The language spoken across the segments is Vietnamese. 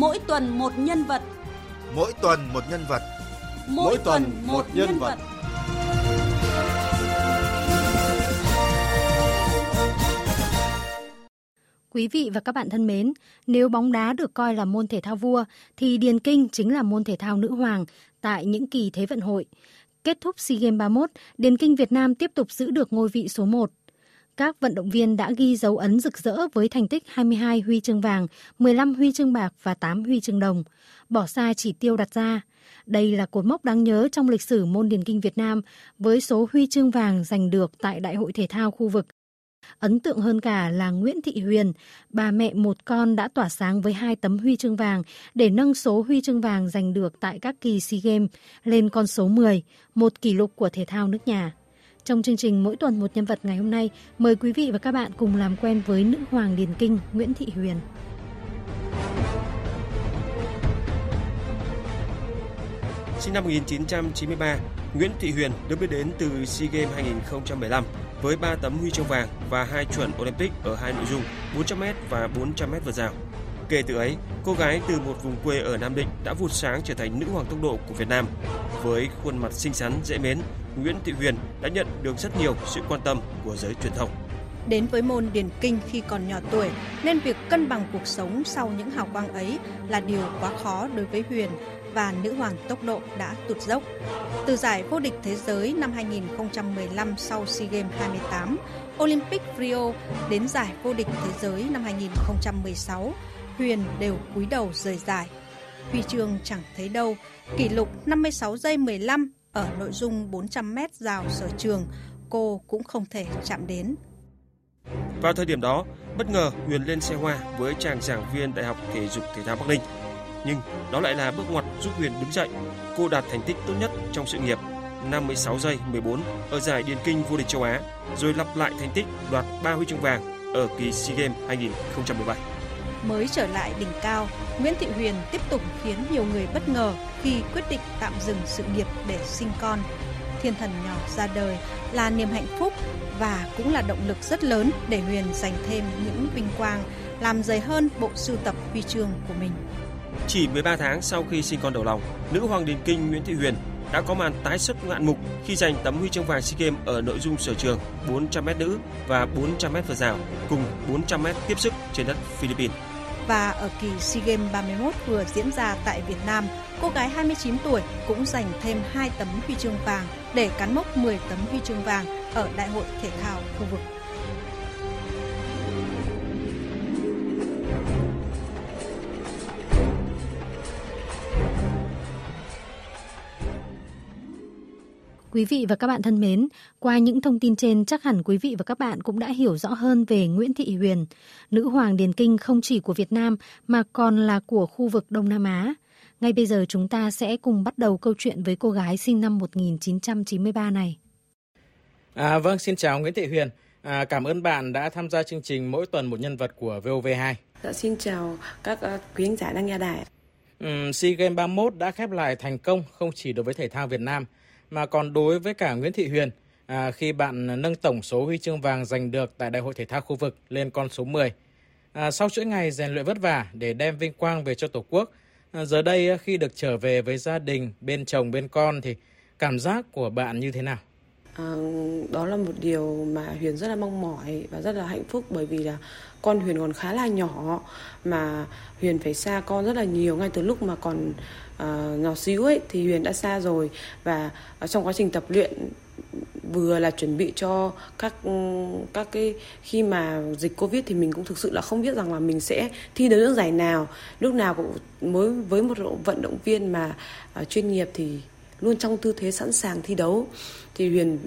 Mỗi tuần một nhân vật. Mỗi tuần một nhân vật. Mỗi, Mỗi tuần một, một nhân vật. vật. Quý vị và các bạn thân mến, nếu bóng đá được coi là môn thể thao vua thì điền kinh chính là môn thể thao nữ hoàng tại những kỳ Thế vận hội. Kết thúc SEA Games 31, điền kinh Việt Nam tiếp tục giữ được ngôi vị số 1. Các vận động viên đã ghi dấu ấn rực rỡ với thành tích 22 huy chương vàng, 15 huy chương bạc và 8 huy chương đồng, bỏ xa chỉ tiêu đặt ra. Đây là cột mốc đáng nhớ trong lịch sử môn điền kinh Việt Nam với số huy chương vàng giành được tại Đại hội Thể thao khu vực Ấn tượng hơn cả là Nguyễn Thị Huyền, bà mẹ một con đã tỏa sáng với hai tấm huy chương vàng để nâng số huy chương vàng giành được tại các kỳ SEA Games lên con số 10, một kỷ lục của thể thao nước nhà. Trong chương trình Mỗi tuần một nhân vật ngày hôm nay, mời quý vị và các bạn cùng làm quen với nữ hoàng điền kinh Nguyễn Thị Huyền. Sinh năm 1993, Nguyễn Thị Huyền được biết đến từ SEA Games 2015 với 3 tấm huy chương vàng và hai chuẩn Olympic ở hai nội dung 400m và 400m vượt rào. Kể từ ấy, cô gái từ một vùng quê ở Nam Định đã vụt sáng trở thành nữ hoàng tốc độ của Việt Nam. Với khuôn mặt xinh xắn, dễ mến, Nguyễn Thị Huyền đã nhận được rất nhiều sự quan tâm của giới truyền thông. Đến với môn điền kinh khi còn nhỏ tuổi, nên việc cân bằng cuộc sống sau những hào quang ấy là điều quá khó đối với Huyền và nữ hoàng tốc độ đã tụt dốc. Từ giải vô địch thế giới năm 2015 sau SEA Games 28, Olympic Rio đến giải vô địch thế giới năm 2016, Huyền đều cúi đầu rời giải. Huy chương chẳng thấy đâu, kỷ lục 56 giây 15 ở nội dung 400m rào sở trường, cô cũng không thể chạm đến. Vào thời điểm đó, bất ngờ Huyền lên xe hoa với chàng giảng viên Đại học Thể dục Thể thao Bắc Ninh nhưng đó lại là bước ngoặt giúp Huyền đứng dậy. Cô đạt thành tích tốt nhất trong sự nghiệp 56 giây 14 ở giải điền kinh vô địch châu Á, rồi lặp lại thành tích đoạt 3 huy chương vàng ở kỳ SEA Games 2017. Mới trở lại đỉnh cao, Nguyễn Thị Huyền tiếp tục khiến nhiều người bất ngờ khi quyết định tạm dừng sự nghiệp để sinh con. Thiên thần nhỏ ra đời là niềm hạnh phúc và cũng là động lực rất lớn để Huyền giành thêm những vinh quang, làm dày hơn bộ sưu tập huy chương của mình. Chỉ 13 tháng sau khi sinh con đầu lòng, nữ hoàng điền kinh Nguyễn Thị Huyền đã có màn tái xuất ngoạn mục khi giành tấm huy chương vàng SEA Games ở nội dung sở trường 400m nữ và 400m vượt rào cùng 400m tiếp sức trên đất Philippines. Và ở kỳ SEA Games 31 vừa diễn ra tại Việt Nam, cô gái 29 tuổi cũng giành thêm 2 tấm huy chương vàng để cán mốc 10 tấm huy chương vàng ở Đại hội Thể thao khu vực. Quý vị và các bạn thân mến, qua những thông tin trên chắc hẳn quý vị và các bạn cũng đã hiểu rõ hơn về Nguyễn Thị Huyền, nữ hoàng điền kinh không chỉ của Việt Nam mà còn là của khu vực Đông Nam Á. Ngay bây giờ chúng ta sẽ cùng bắt đầu câu chuyện với cô gái sinh năm 1993 này. À, vâng, xin chào Nguyễn Thị Huyền. À, cảm ơn bạn đã tham gia chương trình mỗi tuần một nhân vật của VOV2. Dạ, xin chào các uh, quý khán giả đang nghe đài. Um, SEA Games 31 đã khép lại thành công không chỉ đối với thể thao Việt Nam mà còn đối với cả Nguyễn Thị Huyền à, khi bạn nâng tổng số huy chương vàng giành được tại Đại hội Thể thao khu vực lên con số 10. À, sau chuỗi ngày rèn luyện vất vả để đem vinh quang về cho Tổ quốc, à, giờ đây à, khi được trở về với gia đình, bên chồng, bên con thì cảm giác của bạn như thế nào? À, đó là một điều mà Huyền rất là mong mỏi và rất là hạnh phúc bởi vì là con Huyền còn khá là nhỏ mà Huyền phải xa con rất là nhiều ngay từ lúc mà còn uh, nhỏ xíu ấy thì Huyền đã xa rồi. Và trong quá trình tập luyện vừa là chuẩn bị cho các các cái khi mà dịch covid thì mình cũng thực sự là không biết rằng là mình sẽ thi đấu những giải nào. Lúc nào cũng mới với một vận động viên mà uh, chuyên nghiệp thì luôn trong tư thế sẵn sàng thi đấu. Thì Huyền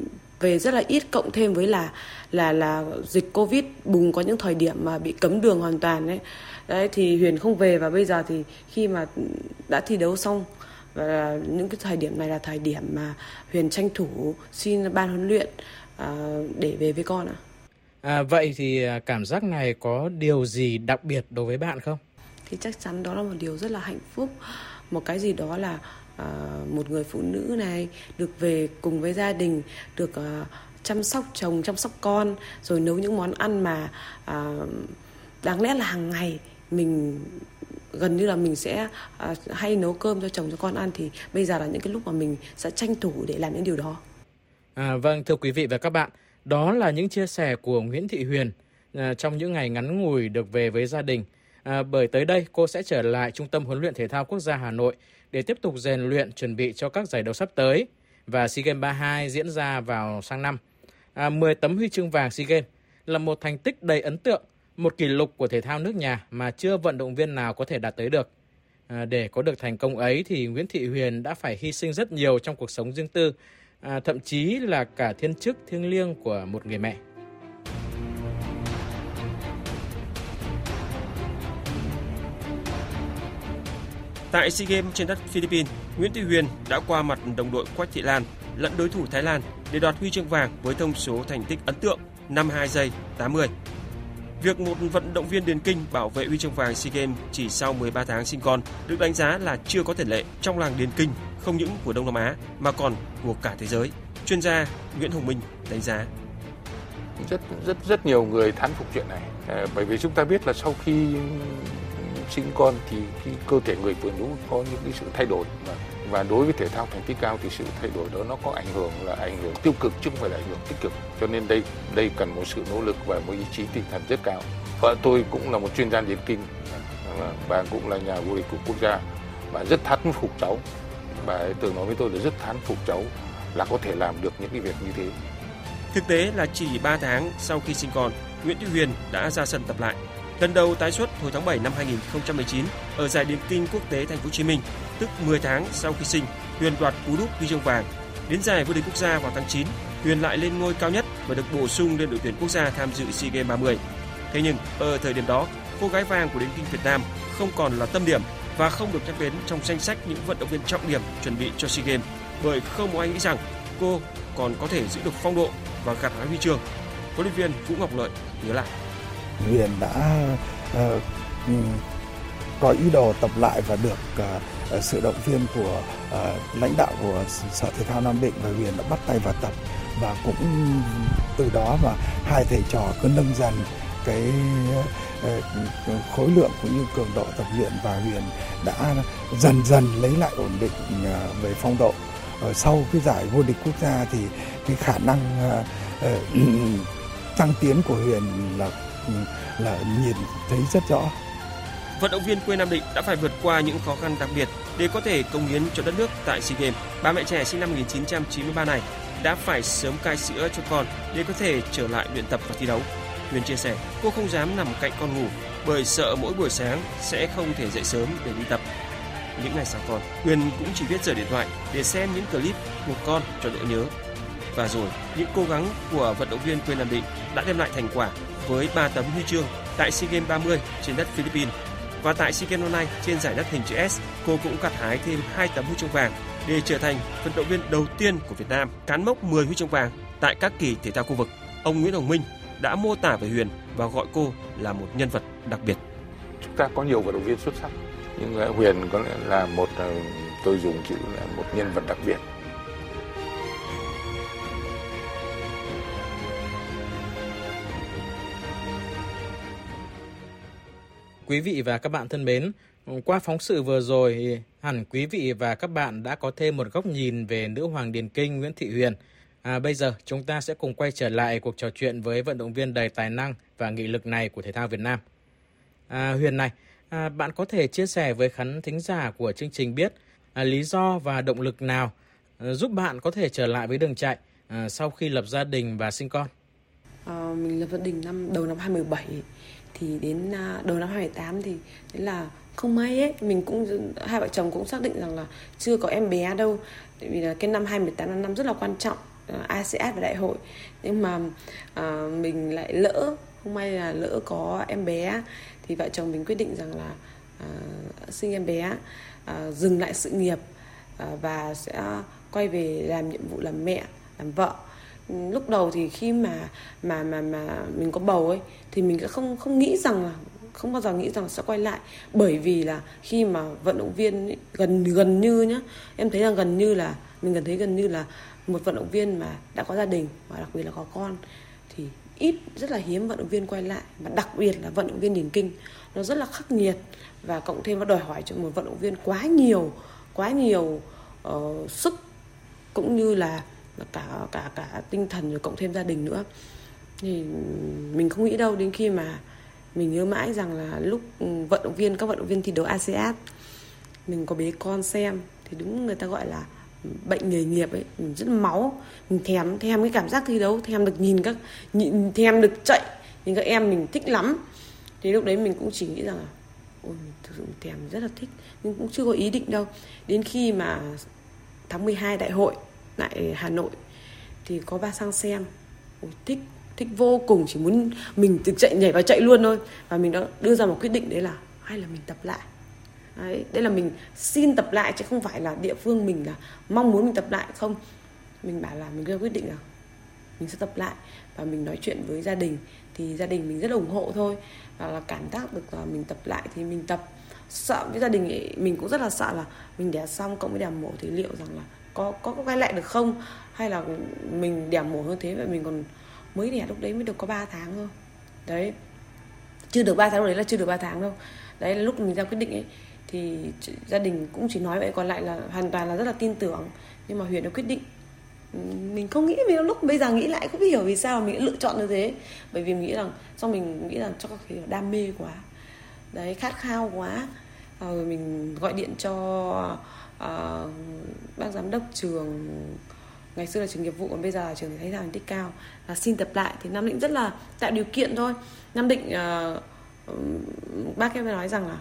về rất là ít cộng thêm với là là là dịch covid bùng có những thời điểm mà bị cấm đường hoàn toàn đấy đấy thì Huyền không về và bây giờ thì khi mà đã thi đấu xong và những cái thời điểm này là thời điểm mà Huyền tranh thủ xin ban huấn luyện à, để về với con ạ. À, vậy thì à, cảm giác này có điều gì đặc biệt đối với bạn không? Thì chắc chắn đó là một điều rất là hạnh phúc, một cái gì đó là À, một người phụ nữ này được về cùng với gia đình, được à, chăm sóc chồng, chăm sóc con, rồi nấu những món ăn mà à, đáng lẽ là hàng ngày mình gần như là mình sẽ hay nấu cơm cho chồng cho con ăn thì bây giờ là những cái lúc mà mình sẽ tranh thủ để làm những điều đó. À, vâng thưa quý vị và các bạn, đó là những chia sẻ của Nguyễn Thị Huyền à, trong những ngày ngắn ngủi được về với gia đình. À, bởi tới đây cô sẽ trở lại Trung tâm huấn luyện thể thao quốc gia Hà Nội để tiếp tục rèn luyện chuẩn bị cho các giải đấu sắp tới và SEA Games 32 diễn ra vào sang năm. À, 10 tấm huy chương vàng SEA Games là một thành tích đầy ấn tượng, một kỷ lục của thể thao nước nhà mà chưa vận động viên nào có thể đạt tới được. À, để có được thành công ấy thì Nguyễn Thị Huyền đã phải hy sinh rất nhiều trong cuộc sống riêng tư, à, thậm chí là cả thiên chức thiêng liêng của một người mẹ. Tại SEA Games trên đất Philippines, Nguyễn Thị Huyền đã qua mặt đồng đội Quách Thị Lan lẫn đối thủ Thái Lan để đoạt huy chương vàng với thông số thành tích ấn tượng 52 giây 80. Việc một vận động viên điền kinh bảo vệ huy chương vàng SEA Games chỉ sau 13 tháng sinh con được đánh giá là chưa có tiền lệ trong làng điền kinh không những của Đông Nam Á mà còn của cả thế giới. Chuyên gia Nguyễn Hồng Minh đánh giá rất rất rất nhiều người thán phục chuyện này ờ, bởi vì chúng ta biết là sau khi sinh con thì cái cơ thể người phụ nữ có những cái sự thay đổi và, và đối với thể thao thành tích cao thì sự thay đổi đó nó có ảnh hưởng là ảnh hưởng tiêu cực chứ không phải là ảnh hưởng tích cực. Cho nên đây đây cần một sự nỗ lực và một ý chí tinh thần rất cao. Vợ tôi cũng là một chuyên gia điền kinh và cũng là nhà vô địch của quốc gia. Và rất thán phục cháu. Bà ấy từng nói với tôi là rất thán phục cháu là có thể làm được những cái việc như thế. Thực tế là chỉ 3 tháng sau khi sinh con, Nguyễn Thị Huyền đã ra sân tập lại. Lần đầu tái xuất hồi tháng 7 năm 2019 ở giải điền kinh quốc tế Thành phố Hồ Chí Minh, tức 10 tháng sau khi sinh, Huyền đoạt cú đúp huy chương vàng. Đến giải vô địch quốc gia vào tháng 9, Huyền lại lên ngôi cao nhất và được bổ sung lên đội tuyển quốc gia tham dự SEA Games 30. Thế nhưng ở thời điểm đó, cô gái vàng của điền kinh Việt Nam không còn là tâm điểm và không được nhắc đến trong danh sách những vận động viên trọng điểm chuẩn bị cho SEA Games bởi không ai nghĩ rằng cô còn có thể giữ được phong độ và gặt hái huy chương. Huấn luyện viên Vũ Ngọc Lợi nhớ lại. Huyền đã uh, có ý đồ tập lại và được uh, sự động viên của uh, lãnh đạo của sở thể thao Nam Định và Huyền đã bắt tay vào tập và cũng từ đó mà hai thầy trò cứ nâng dần cái ừ, khối lượng cũng như cường độ tập luyện và Huyền đã dần dần lấy lại ổn định về phong độ. Sau cái giải vô địch quốc gia thì cái khả năng tăng tiến của Huyền là là nhìn thấy rất rõ. Vận động viên quê Nam Định đã phải vượt qua những khó khăn đặc biệt để có thể công hiến cho đất nước tại SEA Games. Ba mẹ trẻ sinh năm 1993 này đã phải sớm cai sữa cho con để có thể trở lại luyện tập và thi đấu. Huyền chia sẻ, cô không dám nằm cạnh con ngủ bởi sợ mỗi buổi sáng sẽ không thể dậy sớm để đi tập. Những ngày sau con, Huyền cũng chỉ biết rời điện thoại để xem những clip của con cho đỡ nhớ. Và rồi, những cố gắng của vận động viên quê Nam Định đã đem lại thành quả với 3 tấm huy chương tại SEA Games 30 trên đất Philippines. Và tại SEA Games năm nay trên giải đất hình chữ S, cô cũng gặt hái thêm 2 tấm huy chương vàng để trở thành vận động viên đầu tiên của Việt Nam cán mốc 10 huy chương vàng tại các kỳ thể thao khu vực. Ông Nguyễn Hồng Minh đã mô tả về Huyền và gọi cô là một nhân vật đặc biệt. Chúng ta có nhiều vận động viên xuất sắc, nhưng Huyền có lẽ là một ờ, tôi dùng chữ là một nhân vật đặc biệt Quý vị và các bạn thân mến, qua phóng sự vừa rồi, hẳn quý vị và các bạn đã có thêm một góc nhìn về nữ hoàng điền kinh Nguyễn Thị Huyền. À, bây giờ chúng ta sẽ cùng quay trở lại cuộc trò chuyện với vận động viên đầy tài năng và nghị lực này của thể thao Việt Nam. À, Huyền này, à, bạn có thể chia sẻ với khán thính giả của chương trình biết à, lý do và động lực nào à, giúp bạn có thể trở lại với đường chạy à, sau khi lập gia đình và sinh con? À, mình lập gia đình năm đầu năm 2017 thì đến à, đầu năm 2018 thì đấy là không may ấy. Mình cũng hai vợ chồng cũng xác định rằng là chưa có em bé đâu. Tại vì là cái năm 2018 là năm rất là quan trọng à, ACS và đại hội. Nhưng mà à, mình lại lỡ không may là lỡ có em bé. Thì vợ chồng mình quyết định rằng là à, sinh em bé à, dừng lại sự nghiệp à, và sẽ quay về làm nhiệm vụ làm mẹ làm vợ lúc đầu thì khi mà mà mà mà mình có bầu ấy thì mình cũng không không nghĩ rằng là không bao giờ nghĩ rằng sẽ quay lại. Bởi vì là khi mà vận động viên ấy, gần gần như nhá em thấy là gần như là mình gần thấy gần như là một vận động viên mà đã có gia đình và đặc biệt là có con thì ít rất là hiếm vận động viên quay lại. Mà đặc biệt là vận động viên điền kinh nó rất là khắc nghiệt và cộng thêm nó đòi hỏi cho một vận động viên quá nhiều quá nhiều uh, sức cũng như là cả cả cả tinh thần rồi cộng thêm gia đình nữa. Thì mình không nghĩ đâu đến khi mà mình nhớ mãi rằng là lúc ừ, vận động viên, các vận động viên thi đấu ASEAN mình có bế con xem. Thì đúng người ta gọi là bệnh nghề nghiệp ấy, mình rất máu. Mình thèm thèm cái cảm giác thi đấu, thèm được nhìn các, nhìn, thèm được chạy. Nhìn các em mình thích lắm. Thì lúc đấy mình cũng chỉ nghĩ rằng là, ôi thực sự thèm, rất là thích. Nhưng cũng chưa có ý định đâu. Đến khi mà tháng 12 đại hội lại Hà Nội thì có ba sang xem. Ôi, thích thích vô cùng chỉ muốn mình tự chạy nhảy vào chạy luôn thôi. Và mình đã đưa ra một quyết định đấy là hay là mình tập lại. Đấy, đây là mình xin tập lại chứ không phải là địa phương mình là mong muốn mình tập lại không. Mình bảo là mình đưa quyết định là mình sẽ tập lại và mình nói chuyện với gia đình thì gia đình mình rất là ủng hộ thôi. Và là cảm giác được là mình tập lại thì mình tập. Sợ với gia đình ấy, mình cũng rất là sợ là mình đẻ xong cộng với đẻ mổ thì liệu rằng là có có quay lại được không? Hay là mình đẻ mổ hơn thế, vậy mình còn mới đẻ lúc đấy mới được có 3 tháng thôi. Đấy. Chưa được 3 tháng đấy là chưa được 3 tháng đâu. Đấy là lúc mình ra quyết định ấy, thì gia đình cũng chỉ nói vậy, còn lại là hoàn toàn là rất là tin tưởng. Nhưng mà huyền đã quyết định. Mình không nghĩ vì lúc bây giờ nghĩ lại cũng hiểu vì sao mình lựa chọn như thế. Bởi vì mình nghĩ rằng xong mình nghĩ rằng cho các khi đam mê quá, đấy, khát khao quá, rồi mình gọi điện cho Ờ, uh, bác giám đốc trường ngày xưa là trường nghiệp vụ còn bây giờ là trường thể thao thành tích cao. Là xin tập lại thì nam định rất là tạo điều kiện thôi. Nam định uh, bác em nói rằng là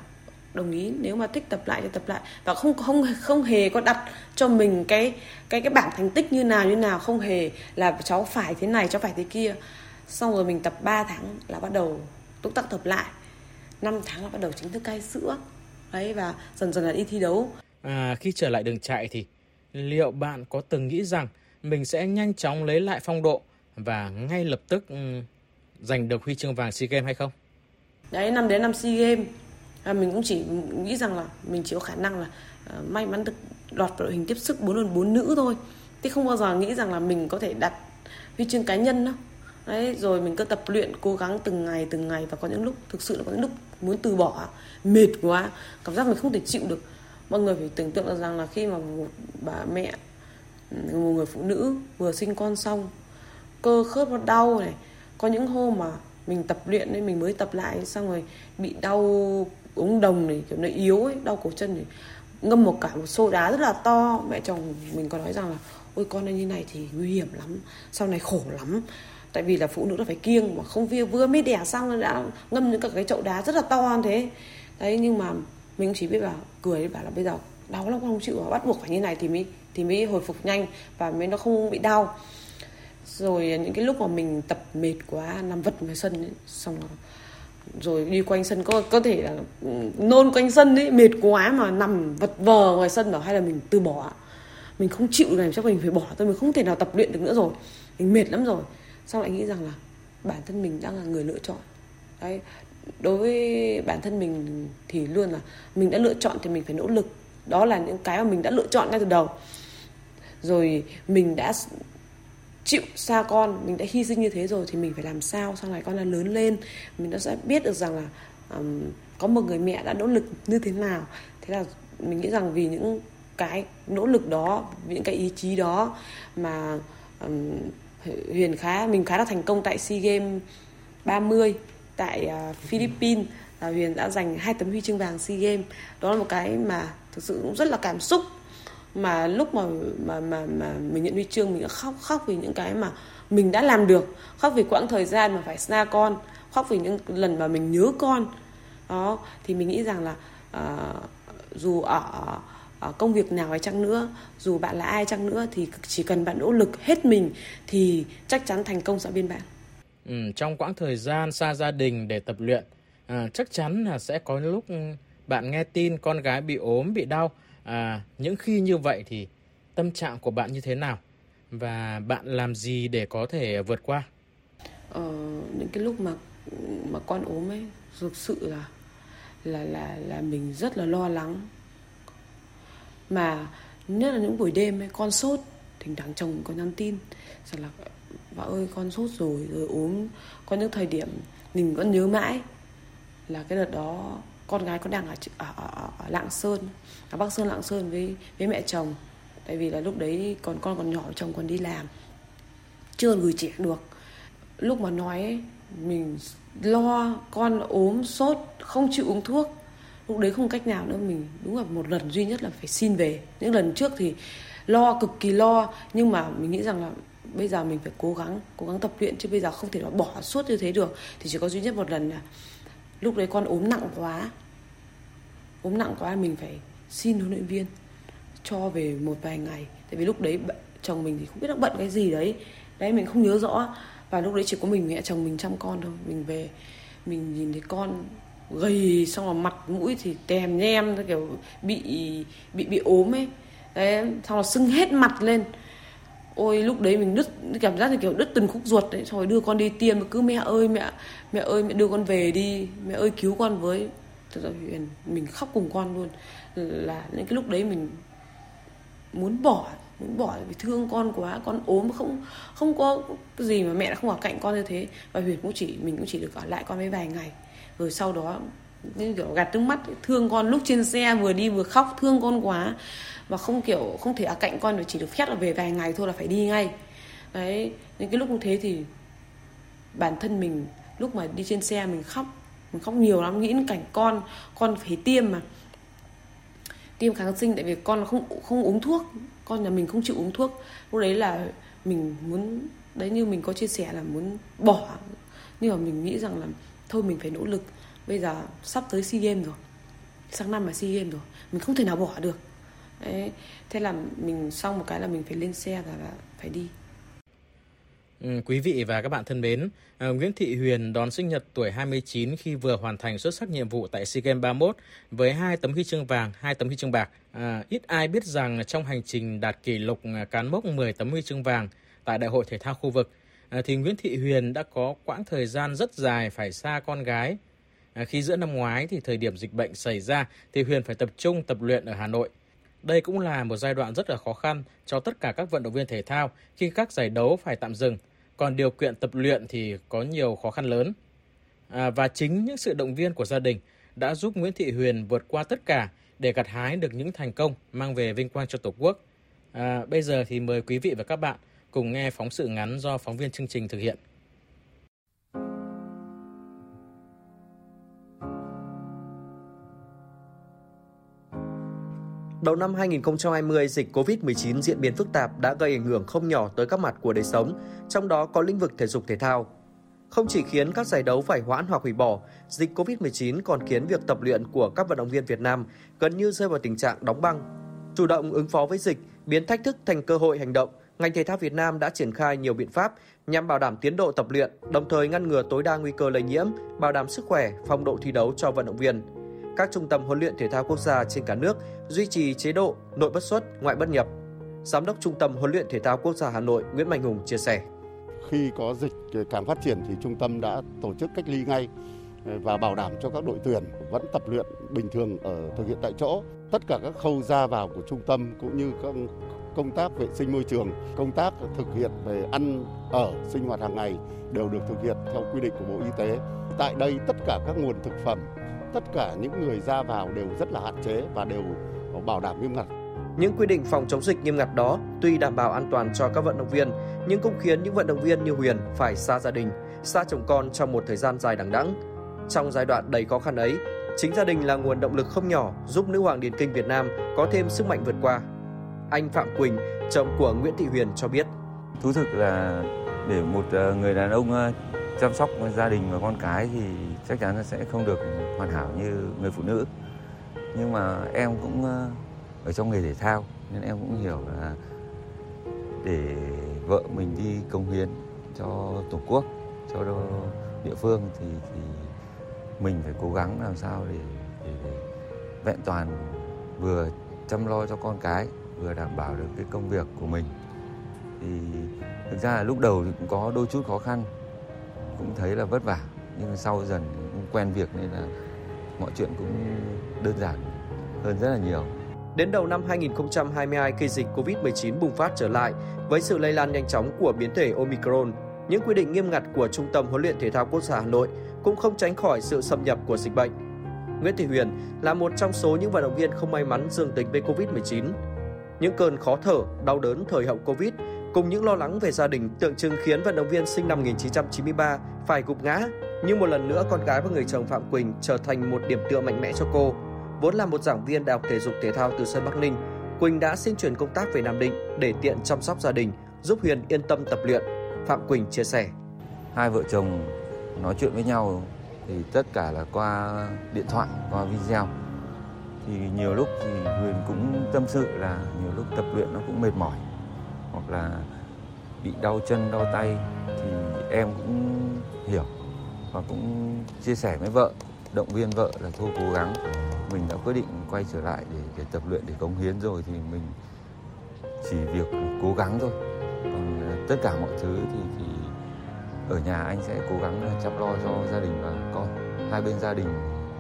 đồng ý nếu mà thích tập lại thì tập lại. Và không không không hề có đặt cho mình cái cái cái bảng thành tích như nào như nào không hề là cháu phải thế này cháu phải thế kia. Xong rồi mình tập 3 tháng là bắt đầu túc tắc tập lại. 5 tháng là bắt đầu chính thức cai sữa. Đấy và dần dần là đi thi đấu à, khi trở lại đường chạy thì liệu bạn có từng nghĩ rằng mình sẽ nhanh chóng lấy lại phong độ và ngay lập tức um, giành được huy chương vàng SEA Games hay không? Đấy, năm đến năm SEA Games à, mình cũng chỉ nghĩ rằng là mình chỉ có khả năng là uh, may mắn được lọt vào đội hình tiếp sức 4 lần 4 nữ thôi. Chứ không bao giờ nghĩ rằng là mình có thể đặt huy chương cá nhân đâu. Đấy, rồi mình cứ tập luyện cố gắng từng ngày từng ngày và có những lúc thực sự là có những lúc muốn từ bỏ mệt quá cảm giác mình không thể chịu được mọi người phải tưởng tượng rằng là khi mà một bà mẹ, một người phụ nữ vừa sinh con xong, cơ khớp nó đau này, có những hôm mà mình tập luyện nên mình mới tập lại, xong rồi bị đau ống đồng này, kiểu nó yếu ấy, đau cổ chân này, ngâm một cả một xô đá rất là to. Mẹ chồng mình có nói rằng là, ôi, con như này thì nguy hiểm lắm, sau này khổ lắm. Tại vì là phụ nữ là phải kiêng mà không vừa vừa mới đẻ xong đã ngâm những cái chậu đá rất là to như thế. Đấy, nhưng mà mình chỉ biết là cười bảo là bây giờ đau lắm không chịu bắt buộc phải như này thì mới thì mới hồi phục nhanh và mới nó không bị đau. Rồi những cái lúc mà mình tập mệt quá nằm vật ngoài sân ấy, xong rồi rồi đi quanh sân có có thể là ừ, nôn quanh sân ấy mệt quá mà nằm vật vờ ngoài sân đó hay là mình từ bỏ. Mình không chịu này chắc mình phải bỏ thôi mình không thể nào tập luyện được nữa rồi. Mình mệt lắm rồi. Xong lại nghĩ rằng là bản thân mình đang là người lựa chọn. Đấy đối với bản thân mình thì luôn là mình đã lựa chọn thì mình phải nỗ lực. Đó là những cái mà mình đã lựa chọn ngay từ đầu. Rồi mình đã chịu xa con mình đã hy sinh như thế rồi thì mình phải làm sao sau này con đã lớn lên mình đã sẽ biết được rằng là um, có một người mẹ đã nỗ lực như thế nào. Thế là mình nghĩ rằng vì những cái nỗ lực đó những cái ý chí đó mà um, Huyền khá mình khá là thành công tại SEA Games 30 tại uh, Philippines là Huyền đã giành hai tấm huy chương vàng SEA Games. Đó là một cái mà thực sự cũng rất là cảm xúc. Mà lúc mà mà mà mà mình nhận huy chương mình đã khóc khóc vì những cái mà mình đã làm được. Khóc vì quãng thời gian mà phải xa con. Khóc vì những lần mà mình nhớ con. Đó thì mình nghĩ rằng là uh, dù ở, ở công việc nào hay chăng nữa dù bạn là ai chăng nữa thì chỉ cần bạn nỗ lực hết mình thì chắc chắn thành công sẽ bên bạn ừ, trong quãng thời gian xa gia đình để tập luyện à, chắc chắn là sẽ có lúc bạn nghe tin con gái bị ốm bị đau. À, những khi như vậy thì tâm trạng của bạn như thế nào? Và bạn làm gì để có thể vượt qua? Ờ, những cái lúc mà mà con ốm ấy thực sự là là là là mình rất là lo lắng. Mà nhất là những buổi đêm ấy con sốt thỉnh thoảng chồng có nhắn tin rằng là và ơi con sốt rồi rồi ốm. Có những thời điểm mình vẫn nhớ mãi là cái đợt đó con gái con đang ở ở, ở, ở Lạng Sơn ở Bắc Sơn Lạng Sơn với với mẹ chồng. Tại vì là lúc đấy còn con còn nhỏ chồng còn đi làm. Chưa gửi trẻ được. Lúc mà nói ấy, mình lo con ốm sốt không chịu uống thuốc. Lúc đấy không cách nào nữa mình đúng là một lần duy nhất là phải xin về. Những lần trước thì lo cực kỳ lo. Nhưng mà mình nghĩ rằng là bây giờ mình phải cố gắng cố gắng tập luyện chứ bây giờ không thể bỏ suốt như thế được. Thì chỉ có duy nhất một lần là lúc đấy con ốm nặng quá, ốm nặng quá mình phải xin huấn luyện viên cho về một vài ngày. Tại vì lúc đấy chồng mình thì không biết đang bận cái gì đấy. Đấy, mình không nhớ rõ. Và lúc đấy chỉ có mình mẹ chồng mình chăm con thôi. Mình về, mình nhìn thấy con gầy, xong là mặt mũi thì tèm nhem, kiểu bị bị bị ốm ấy. Đấy, xong là sưng hết mặt lên ôi, lúc đấy mình đứt, cảm giác như kiểu đứt từng khúc ruột đấy. Rồi đưa con đi tiêm, cứ mẹ ơi, mẹ mẹ ơi, mẹ đưa con về đi. Mẹ ơi, cứu con với. Thật ra huyền, mình khóc cùng con luôn. Là những cái lúc đấy mình muốn bỏ muốn bỏ vì thương con quá. Con ốm, không không có cái gì mà mẹ đã không ở cạnh con như thế. Và huyền cũng chỉ, mình cũng chỉ được ở lại con mấy vài ngày. Rồi sau đó như kiểu gạt nước mắt thương con lúc trên xe vừa đi vừa khóc, thương con quá. Và không kiểu, không thể ở cạnh con được, chỉ được phép là về vài ngày thôi là phải đi ngay. Đấy những cái lúc như thế thì bản thân mình, lúc mà đi trên xe mình khóc mình khóc nhiều lắm, nghĩ đến cảnh con con phải tiêm mà. Tiêm kháng sinh tại vì con không không uống thuốc, con nhà mình không chịu uống thuốc. Lúc đấy là mình muốn, đấy như mình có chia sẻ là muốn bỏ. Nhưng mà mình nghĩ rằng là thôi mình phải nỗ lực bây giờ sắp tới sea games rồi. Sang năm là sea games rồi. Mình không thể nào bỏ được. Đấy. Thế là mình xong một cái là mình phải lên xe và phải đi. Ừ, quý vị và các bạn thân mến, à, Nguyễn Thị Huyền đón sinh nhật tuổi 29 khi vừa hoàn thành xuất sắc nhiệm vụ tại SEA Games 31 với hai tấm huy chương vàng, hai tấm huy chương bạc. À, ít ai biết rằng trong hành trình đạt kỷ lục à, cán mốc 10 tấm huy chương vàng tại Đại hội Thể thao khu vực, à, thì Nguyễn Thị Huyền đã có quãng thời gian rất dài phải xa con gái. À, khi giữa năm ngoái thì thời điểm dịch bệnh xảy ra thì Huyền phải tập trung tập luyện ở Hà Nội. Đây cũng là một giai đoạn rất là khó khăn cho tất cả các vận động viên thể thao khi các giải đấu phải tạm dừng còn điều kiện tập luyện thì có nhiều khó khăn lớn. À, và chính những sự động viên của gia đình đã giúp Nguyễn Thị Huyền vượt qua tất cả để gặt hái được những thành công mang về vinh quang cho Tổ quốc. À, bây giờ thì mời quý vị và các bạn cùng nghe phóng sự ngắn do phóng viên chương trình thực hiện. Đầu năm 2020, dịch COVID-19 diễn biến phức tạp đã gây ảnh hưởng không nhỏ tới các mặt của đời sống, trong đó có lĩnh vực thể dục thể thao. Không chỉ khiến các giải đấu phải hoãn hoặc hủy bỏ, dịch COVID-19 còn khiến việc tập luyện của các vận động viên Việt Nam gần như rơi vào tình trạng đóng băng. Chủ động ứng phó với dịch, biến thách thức thành cơ hội hành động, ngành thể thao Việt Nam đã triển khai nhiều biện pháp nhằm bảo đảm tiến độ tập luyện, đồng thời ngăn ngừa tối đa nguy cơ lây nhiễm, bảo đảm sức khỏe, phong độ thi đấu cho vận động viên các trung tâm huấn luyện thể thao quốc gia trên cả nước duy trì chế độ nội bất xuất, ngoại bất nhập. Giám đốc Trung tâm huấn luyện thể thao quốc gia Hà Nội Nguyễn Mạnh Hùng chia sẻ. Khi có dịch càng phát triển thì trung tâm đã tổ chức cách ly ngay và bảo đảm cho các đội tuyển vẫn tập luyện bình thường ở thực hiện tại chỗ. Tất cả các khâu ra vào của trung tâm cũng như các công tác vệ sinh môi trường, công tác thực hiện về ăn ở sinh hoạt hàng ngày đều được thực hiện theo quy định của Bộ Y tế. Tại đây tất cả các nguồn thực phẩm tất cả những người ra vào đều rất là hạn chế và đều bảo đảm nghiêm ngặt. Những quy định phòng chống dịch nghiêm ngặt đó tuy đảm bảo an toàn cho các vận động viên nhưng cũng khiến những vận động viên như Huyền phải xa gia đình, xa chồng con trong một thời gian dài đằng đẵng. Trong giai đoạn đầy khó khăn ấy, chính gia đình là nguồn động lực không nhỏ giúp nữ hoàng điền kinh Việt Nam có thêm sức mạnh vượt qua. Anh Phạm Quỳnh, chồng của Nguyễn Thị Huyền cho biết. Thú thực là để một ờ, người đàn ông ờ, chăm sóc gia đình và con cái thì chắc chắn là sẽ không được hoàn hảo như người phụ nữ. Nhưng mà em cũng ờ, ở trong nghề thể thao nên em cũng hiểu là để vợ mình đi công hiến cho tổ quốc cho địa phương thì thì mình phải cố gắng làm sao để, để, để vẹn toàn vừa chăm lo cho con cái vừa đảm bảo được cái công việc của mình. Thì thực ra là lúc đầu thì cũng có đôi chút khó khăn cũng thấy là vất vả nhưng sau dần cũng quen việc nên là mọi chuyện cũng đơn giản hơn rất là nhiều Đến đầu năm 2022 khi dịch Covid-19 bùng phát trở lại với sự lây lan nhanh chóng của biến thể Omicron, những quy định nghiêm ngặt của Trung tâm huấn luyện thể thao quốc gia Hà Nội cũng không tránh khỏi sự xâm nhập của dịch bệnh. Nguyễn Thị Huyền là một trong số những vận động viên không may mắn dương tính với Covid-19. Những cơn khó thở, đau đớn thời hậu Covid cùng những lo lắng về gia đình tượng trưng khiến vận động viên sinh năm 1993 phải gục ngã. Nhưng một lần nữa con gái và người chồng Phạm Quỳnh trở thành một điểm tựa mạnh mẽ cho cô. Vốn là một giảng viên Đại học Thể dục Thể thao từ Sơn Bắc Ninh, Quỳnh đã xin chuyển công tác về Nam Định để tiện chăm sóc gia đình, giúp Huyền yên tâm tập luyện. Phạm Quỳnh chia sẻ. Hai vợ chồng nói chuyện với nhau thì tất cả là qua điện thoại, qua video. Thì nhiều lúc thì Huyền cũng tâm sự là nhiều lúc tập luyện nó cũng mệt mỏi hoặc là bị đau chân, đau tay thì em cũng hiểu và cũng chia sẻ với vợ, động viên vợ là thôi cố gắng. Mình đã quyết định quay trở lại để, để tập luyện để cống hiến rồi thì mình chỉ việc cố gắng thôi. Còn à, tất cả mọi thứ thì, thì ở nhà anh sẽ cố gắng à, chăm lo cho gia đình và con hai bên gia đình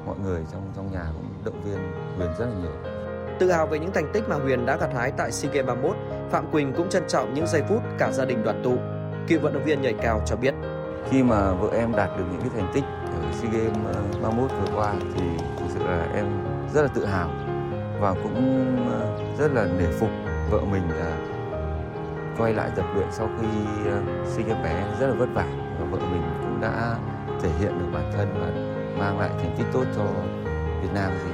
mọi người trong trong nhà cũng động viên Huyền rất là nhiều tự hào về những thành tích mà Huyền đã gặt hái tại SEA Games 31 Phạm Quỳnh cũng trân trọng những giây phút cả gia đình đoàn tụ. Cựu vận động viên nhảy cao cho biết. Khi mà vợ em đạt được những cái thành tích ở SEA Games ờ, 31 vừa qua thì thực sự là em rất là tự hào và cũng ờ, rất là nể phục vợ mình là quay lại tập luyện sau khi ờ, sinh em bé rất là vất vả và vợ mình cũng đã thể hiện được bản thân và mang lại thành tích tốt cho Việt Nam thì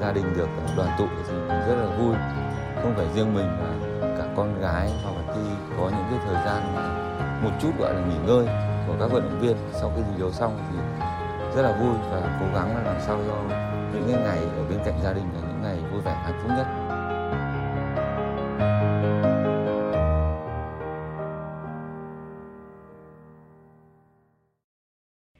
gia đình được đoàn tụ thì rất là vui. Không phải riêng mình mà con gái hoặc là khi có những cái thời gian một chút gọi là nghỉ ngơi của các vận động viên sau khi thi đấu xong thì rất là vui và cố gắng là làm sao cho những cái ngày ở bên cạnh gia đình là những ngày vui vẻ hạnh phúc nhất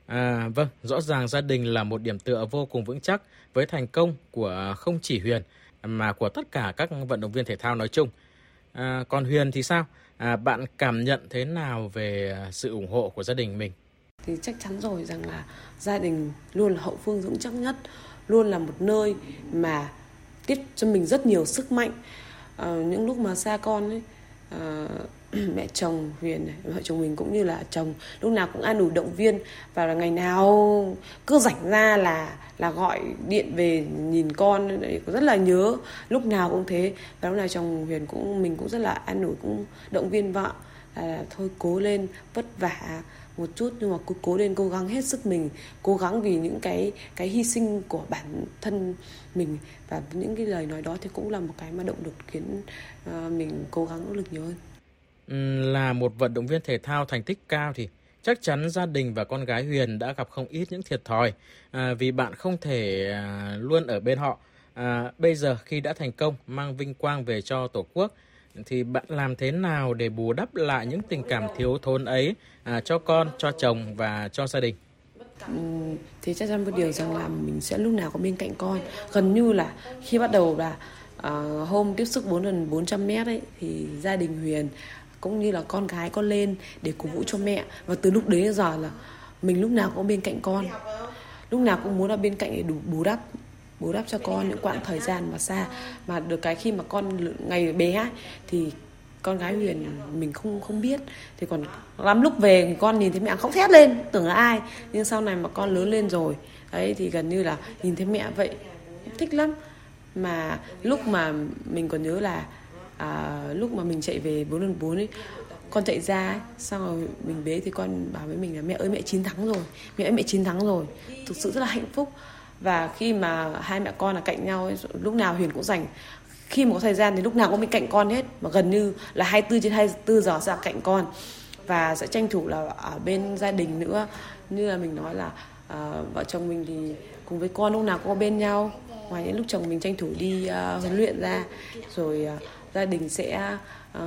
À, vâng, rõ ràng gia đình là một điểm tựa vô cùng vững chắc với thành công của không chỉ Huyền mà của tất cả các vận động viên thể thao nói chung. À, còn Huyền thì sao? À, bạn cảm nhận thế nào về à, sự ủng hộ của gia đình mình? Thì chắc chắn rồi rằng là gia đình luôn là hậu phương vững chắc nhất, luôn là một nơi mà tiếp cho mình rất nhiều sức mạnh. À, những lúc mà xa con ấy, à, mẹ chồng Huyền này, vợ chồng mình cũng như là chồng lúc nào cũng an ủi động viên. Và là ngày nào cứ rảnh ra là là gọi điện về nhìn con rất là nhớ. Lúc nào cũng thế. Và lúc nào chồng Huyền cũng mình cũng rất là an ủi cũng động viên vợ. Là thôi cố lên vất vả một chút nhưng mà cứ cố lên cố gắng hết sức mình. Cố gắng vì những cái cái hy sinh của bản thân mình. Và những cái lời nói đó thì cũng là một cái mà động lực khiến uh, mình cố gắng nỗ lực nhiều hơn là một vận động viên thể thao thành tích cao thì chắc chắn gia đình và con gái Huyền đã gặp không ít những thiệt thòi à, vì bạn không thể à, luôn ở bên họ. À, bây giờ khi đã thành công mang vinh quang về cho Tổ quốc thì bạn làm thế nào để bù đắp lại những tình cảm thiếu thốn ấy à, cho con, cho chồng và cho gia đình? thì chắc chắn một điều rằng là mình sẽ lúc nào có bên cạnh con. Gần như là khi bắt đầu là uh, hôm tiếp sức 4 lần 400 mét ấy thì gia đình Huyền cũng như là con gái con lên để cổ vũ cho mẹ. Và từ lúc đấy đến giờ là mình lúc nào cũng bên cạnh con. Lúc nào cũng muốn ở bên cạnh để đủ bù đắp bù đắp cho con những quãng thời gian mà xa. Mà được cái khi mà con ngày bé ấy, thì con gái Huyền mình không không biết. Thì còn lắm lúc về con nhìn thấy mẹ khóc thét lên tưởng là ai. Nhưng sau này mà con lớn lên rồi ấy thì gần như là nhìn thấy mẹ vậy. Thích lắm. Mà lúc mà mình còn nhớ là à, lúc mà mình chạy về 4 lần 4 ấy con chạy ra ấy, xong rồi mình bế thì con bảo với mình là mẹ ơi mẹ chiến thắng rồi mẹ ơi mẹ chiến thắng rồi. Thực sự rất là hạnh phúc. Và khi mà hai mẹ con là cạnh nhau ấy, lúc nào Huyền cũng dành khi mà có thời gian thì lúc nào cũng bên cạnh con hết mà gần như là 24 trên 24 giờ ra cạnh con. Và sẽ tranh thủ là ở bên gia đình nữa. Như là mình nói là à, vợ chồng mình thì cùng với con lúc nào cũng có bên nhau. Ngoài những lúc chồng mình tranh thủ đi uh, huấn luyện ra rồi uh, gia đình sẽ uh,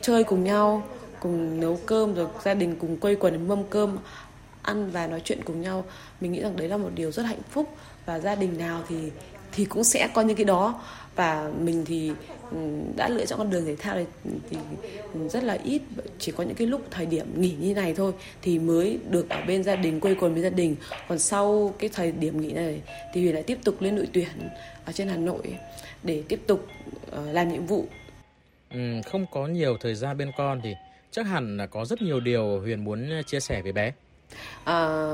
chơi cùng nhau cùng nấu cơm rồi gia đình cùng quây quần mâm cơm ăn và nói chuyện cùng nhau. Mình nghĩ rằng đấy là một điều rất hạnh phúc. Và gia đình nào thì thì cũng sẽ có những cái đó. Và mình thì đã lựa chọn con đường thể thao này thì rất là ít. Chỉ có những cái lúc thời điểm nghỉ như này thôi thì mới được ở bên gia đình quây quần với gia đình. Còn sau cái thời điểm nghỉ này thì Huyền lại tiếp tục lên đội tuyển ở trên Hà Nội để tiếp tục ờ, làm nhiệm vụ. Ừ, không có nhiều thời gian bên con thì chắc hẳn là có rất nhiều điều Huyền muốn chia sẻ với bé. À,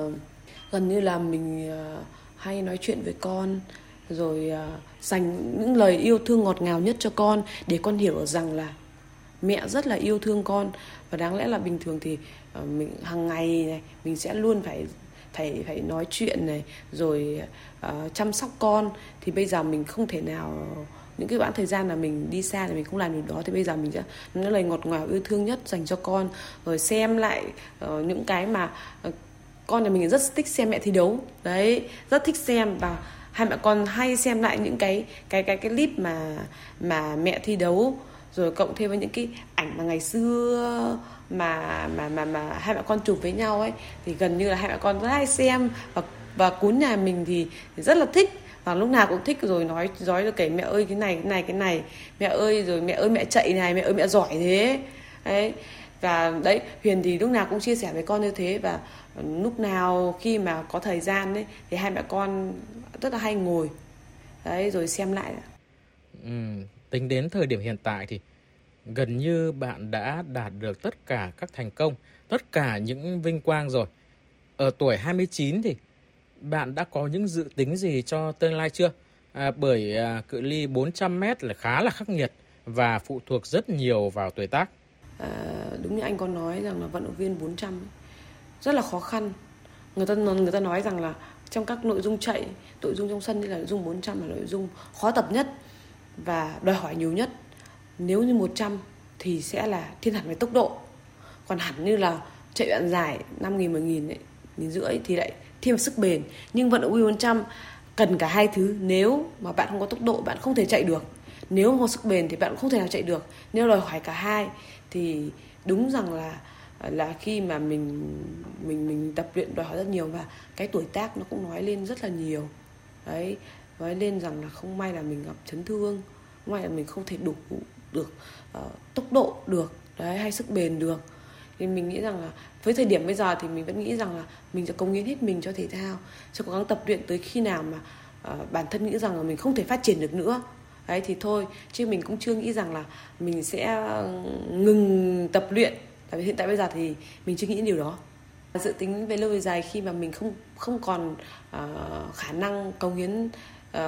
gần như là mình ờ, hay nói chuyện với con rồi dành những lời yêu thương ngọt ngào nhất cho con để con hiểu rằng là mẹ rất là yêu thương con. Và đáng lẽ là bình thường thì mình hàng ngày này mình sẽ luôn phải phải phải nói chuyện này rồi uh, chăm sóc con thì bây giờ mình không thể nào những cái quãng thời gian là mình đi xa thì mình không làm được đó thì bây giờ mình sẽ những lời ngọt ngào yêu thương nhất dành cho con. Rồi xem lại uh, những cái mà uh, con thì mình rất thích xem mẹ thi đấu. Đấy rất thích xem và hai mẹ con hay xem lại những cái cái cái cái clip mà mà mẹ thi đấu rồi cộng thêm với những cái ảnh mà ngày xưa mà mà mà mà hai mẹ con chụp với nhau ấy thì gần như là hai mẹ con rất hay xem. Và và cuốn nhà mình thì rất là thích. Và lúc nào cũng thích rồi nói nói được kể mẹ ơi cái này cái này cái này. Mẹ ơi rồi mẹ ơi mẹ chạy này mẹ ơi mẹ giỏi thế. Đấy. Và đấy huyền thì lúc nào cũng chia sẻ với con như thế. Và lúc nào khi mà có thời gian đấy thì hai mẹ con rất là hay ngồi. Đấy rồi xem lại. Ừ, tính đến thời điểm hiện tại thì gần như bạn đã đạt được tất cả các thành công tất cả những vinh quang rồi. Ở tuổi 29 thì bạn đã có những dự tính gì cho tương lai chưa? À, bởi à, cự ly 400 mét là khá là khắc nghiệt và phụ thuộc rất nhiều vào tuổi tác. À, đúng như anh có nói rằng là vận động viên 400 rất là khó khăn. Người ta người ta nói rằng là trong các nội dung chạy nội dung trong sân như là nội dung 400 là nội dung khó tập nhất và đòi hỏi nhiều nhất nếu như 100 thì sẽ là thiên hẳn về tốc độ. Còn hẳn như là chạy đoạn dài 5 nghìn 10 nghìn ấy, nghìn rưỡi thì lại thêm sức bền. Nhưng vận động viên 400 cần cả hai thứ. Nếu mà bạn không có tốc độ bạn không thể chạy được. Nếu không có sức bền thì bạn không thể nào chạy được. Nếu đòi hỏi cả hai thì đúng rằng là là khi mà mình mình mình tập luyện đòi hỏi rất nhiều và cái tuổi tác nó cũng nói lên rất là nhiều. Đấy nói lên rằng là không may là mình gặp chấn thương không may là mình không thể đủ được uh, tốc độ được đấy hay sức bền được. Thì mình nghĩ rằng là với thời điểm bây giờ thì mình vẫn nghĩ rằng là mình sẽ cống hiến hết mình cho thể thao sẽ cố gắng tập luyện tới khi nào mà uh, bản thân nghĩ rằng là mình không thể phát triển được nữa. Đấy thì thôi chứ mình cũng chưa nghĩ rằng là mình sẽ ngừng tập luyện. Tại vì hiện tại bây giờ thì mình chưa nghĩ điều đó. Dự tính về lâu về dài khi mà mình không không còn uh, khả năng cống hiến uh,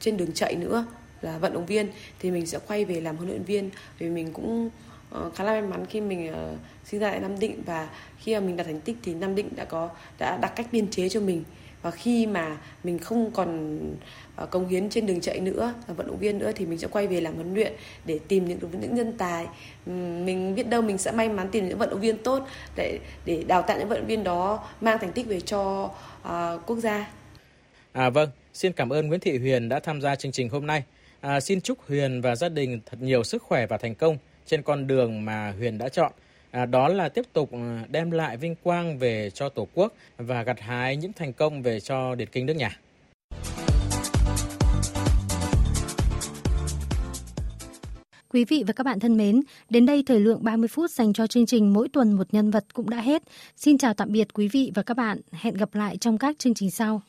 trên đường chạy nữa là vận động viên thì mình sẽ quay về làm huấn luyện viên. Vì mình cũng uh, khá là may mắn khi mình uh, sinh ra tại Nam Định và khi mà mình đạt thành tích thì Nam Định đã có đã đặt cách biên chế cho mình. Và khi mà mình không còn ờ, uh, công hiến trên đường chạy nữa là vận động viên nữa thì mình sẽ quay về làm huấn luyện để tìm những những nhân tài. Mình biết đâu mình sẽ may mắn tìm những vận động viên tốt để để đào tạo những vận động viên đó mang thành tích về cho uh, quốc gia. À vâng. Xin cảm ơn Nguyễn Thị Huyền đã tham gia chương trình hôm nay à, xin chúc Huyền và gia đình thật nhiều sức khỏe và thành công trên con đường mà Huyền đã chọn à, đó là tiếp tục à, đem lại vinh quang về cho Tổ quốc và gặt hái những thành công về cho Điền Kinh nước nhà. Quý vị và các bạn thân mến, đến đây thời lượng 30 phút dành cho chương trình Mỗi tuần một nhân vật cũng đã hết. Xin chào tạm biệt quý vị và các bạn. Hẹn gặp lại trong các chương trình sau.